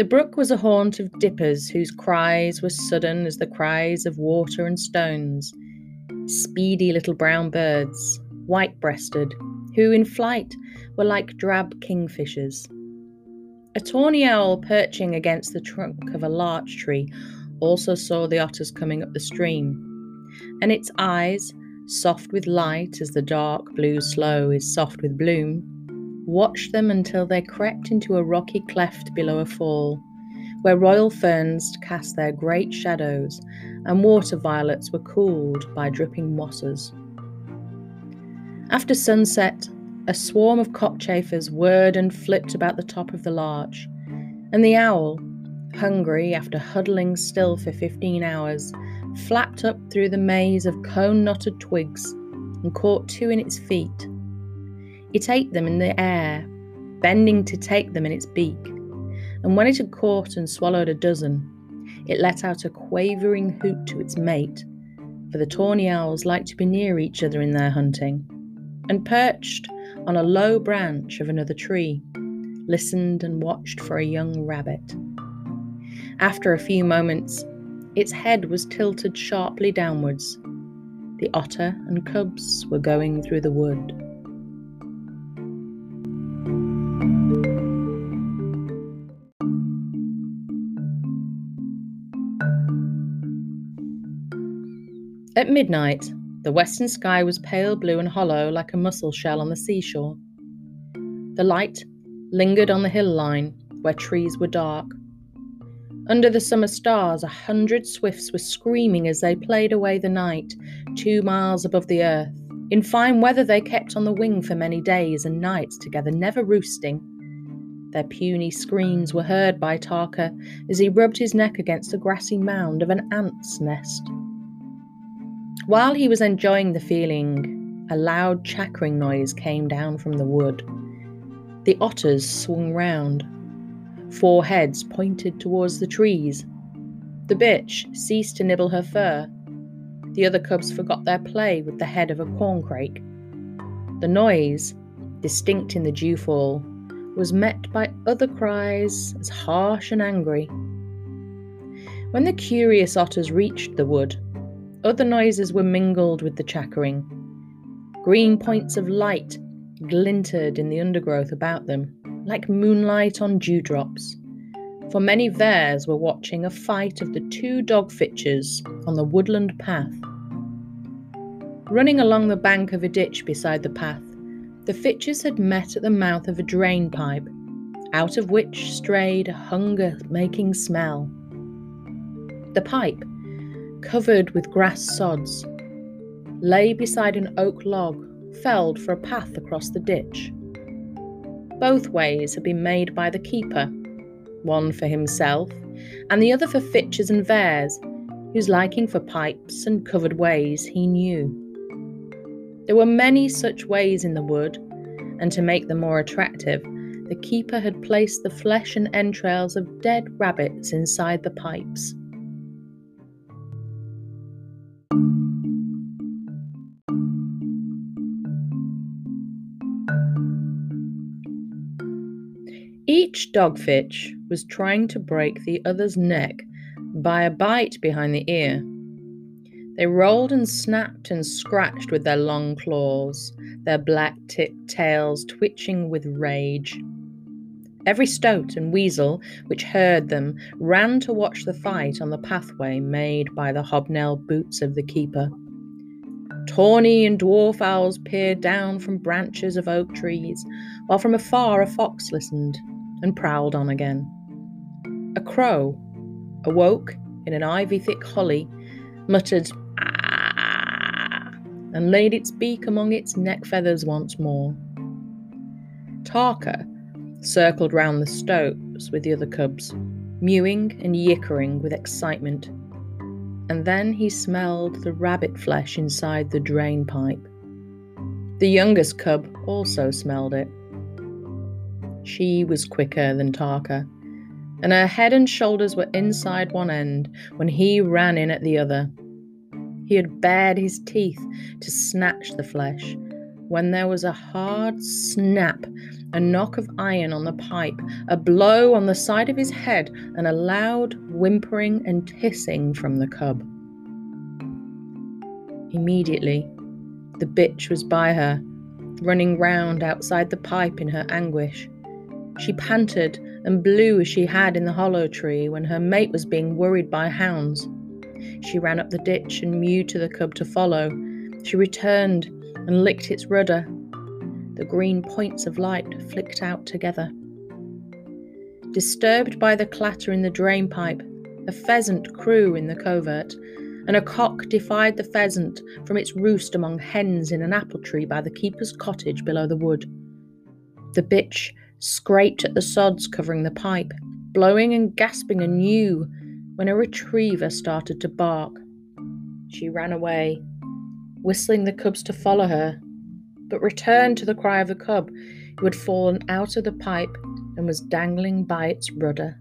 The brook was a haunt of dippers whose cries were sudden as the cries of water and stones. Speedy little brown birds, white breasted, who in flight were like drab kingfishers. A tawny owl perching against the trunk of a larch tree also saw the otters coming up the stream, and its eyes, soft with light as the dark blue sloe is soft with bloom, watched them until they crept into a rocky cleft below a fall, where royal ferns cast their great shadows and water violets were cooled by dripping mosses. After sunset, a swarm of cockchafers whirred and flipped about the top of the larch, and the owl, hungry after huddling still for fifteen hours, flapped up through the maze of cone knotted twigs and caught two in its feet it ate them in the air, bending to take them in its beak, and when it had caught and swallowed a dozen, it let out a quavering hoot to its mate, for the tawny owls like to be near each other in their hunting, and perched on a low branch of another tree, listened and watched for a young rabbit. After a few moments, its head was tilted sharply downwards. The otter and cubs were going through the wood. At midnight, the western sky was pale blue and hollow like a mussel shell on the seashore. The light lingered on the hill line where trees were dark. Under the summer stars, a hundred swifts were screaming as they played away the night, two miles above the earth. In fine weather, they kept on the wing for many days and nights together, never roosting. Their puny screams were heard by Tarka as he rubbed his neck against the grassy mound of an ant's nest. While he was enjoying the feeling, a loud chattering noise came down from the wood. The otters swung round. Four heads pointed towards the trees. The bitch ceased to nibble her fur. The other cubs forgot their play with the head of a corncrake. The noise, distinct in the dewfall, was met by other cries as harsh and angry. When the curious otters reached the wood, other noises were mingled with the chattering. Green points of light glinted in the undergrowth about them, like moonlight on dewdrops. For many vairs were watching a fight of the two dog fitches on the woodland path. Running along the bank of a ditch beside the path, the fitches had met at the mouth of a drain pipe, out of which strayed a hunger making smell. The pipe, covered with grass sods, lay beside an oak log felled for a path across the ditch. Both ways had been made by the keeper, one for himself, and the other for Fitchers and Vairs, whose liking for pipes and covered ways he knew. There were many such ways in the wood, and to make them more attractive, the keeper had placed the flesh and entrails of dead rabbits inside the pipes. Each dogfitch was trying to break the other's neck by a bite behind the ear. They rolled and snapped and scratched with their long claws, their black tipped tails twitching with rage. Every stoat and weasel which heard them ran to watch the fight on the pathway made by the hobnail boots of the keeper. Tawny and dwarf owls peered down from branches of oak trees, while from afar a fox listened and prowled on again. A crow awoke in an ivy thick holly, muttered, ah, and laid its beak among its neck feathers once more. Tarka circled round the stoats with the other cubs, mewing and yickering with excitement. And then he smelled the rabbit flesh inside the drain pipe. The youngest cub also smelled it she was quicker than Tarka, and her head and shoulders were inside one end when he ran in at the other. He had bared his teeth to snatch the flesh, when there was a hard snap, a knock of iron on the pipe, a blow on the side of his head, and a loud whimpering and hissing from the cub. Immediately, the bitch was by her, running round outside the pipe in her anguish. She panted and blew as she had in the hollow tree when her mate was being worried by hounds. She ran up the ditch and mewed to the cub to follow. She returned and licked its rudder. The green points of light flicked out together. Disturbed by the clatter in the drain pipe, a pheasant crew in the covert, and a cock defied the pheasant from its roost among hens in an apple tree by the keeper's cottage below the wood. The bitch scraped at the sods covering the pipe, blowing and gasping anew when a retriever started to bark. She ran away, whistling the cubs to follow her, but returned to the cry of the cub, who had fallen out of the pipe and was dangling by its rudder.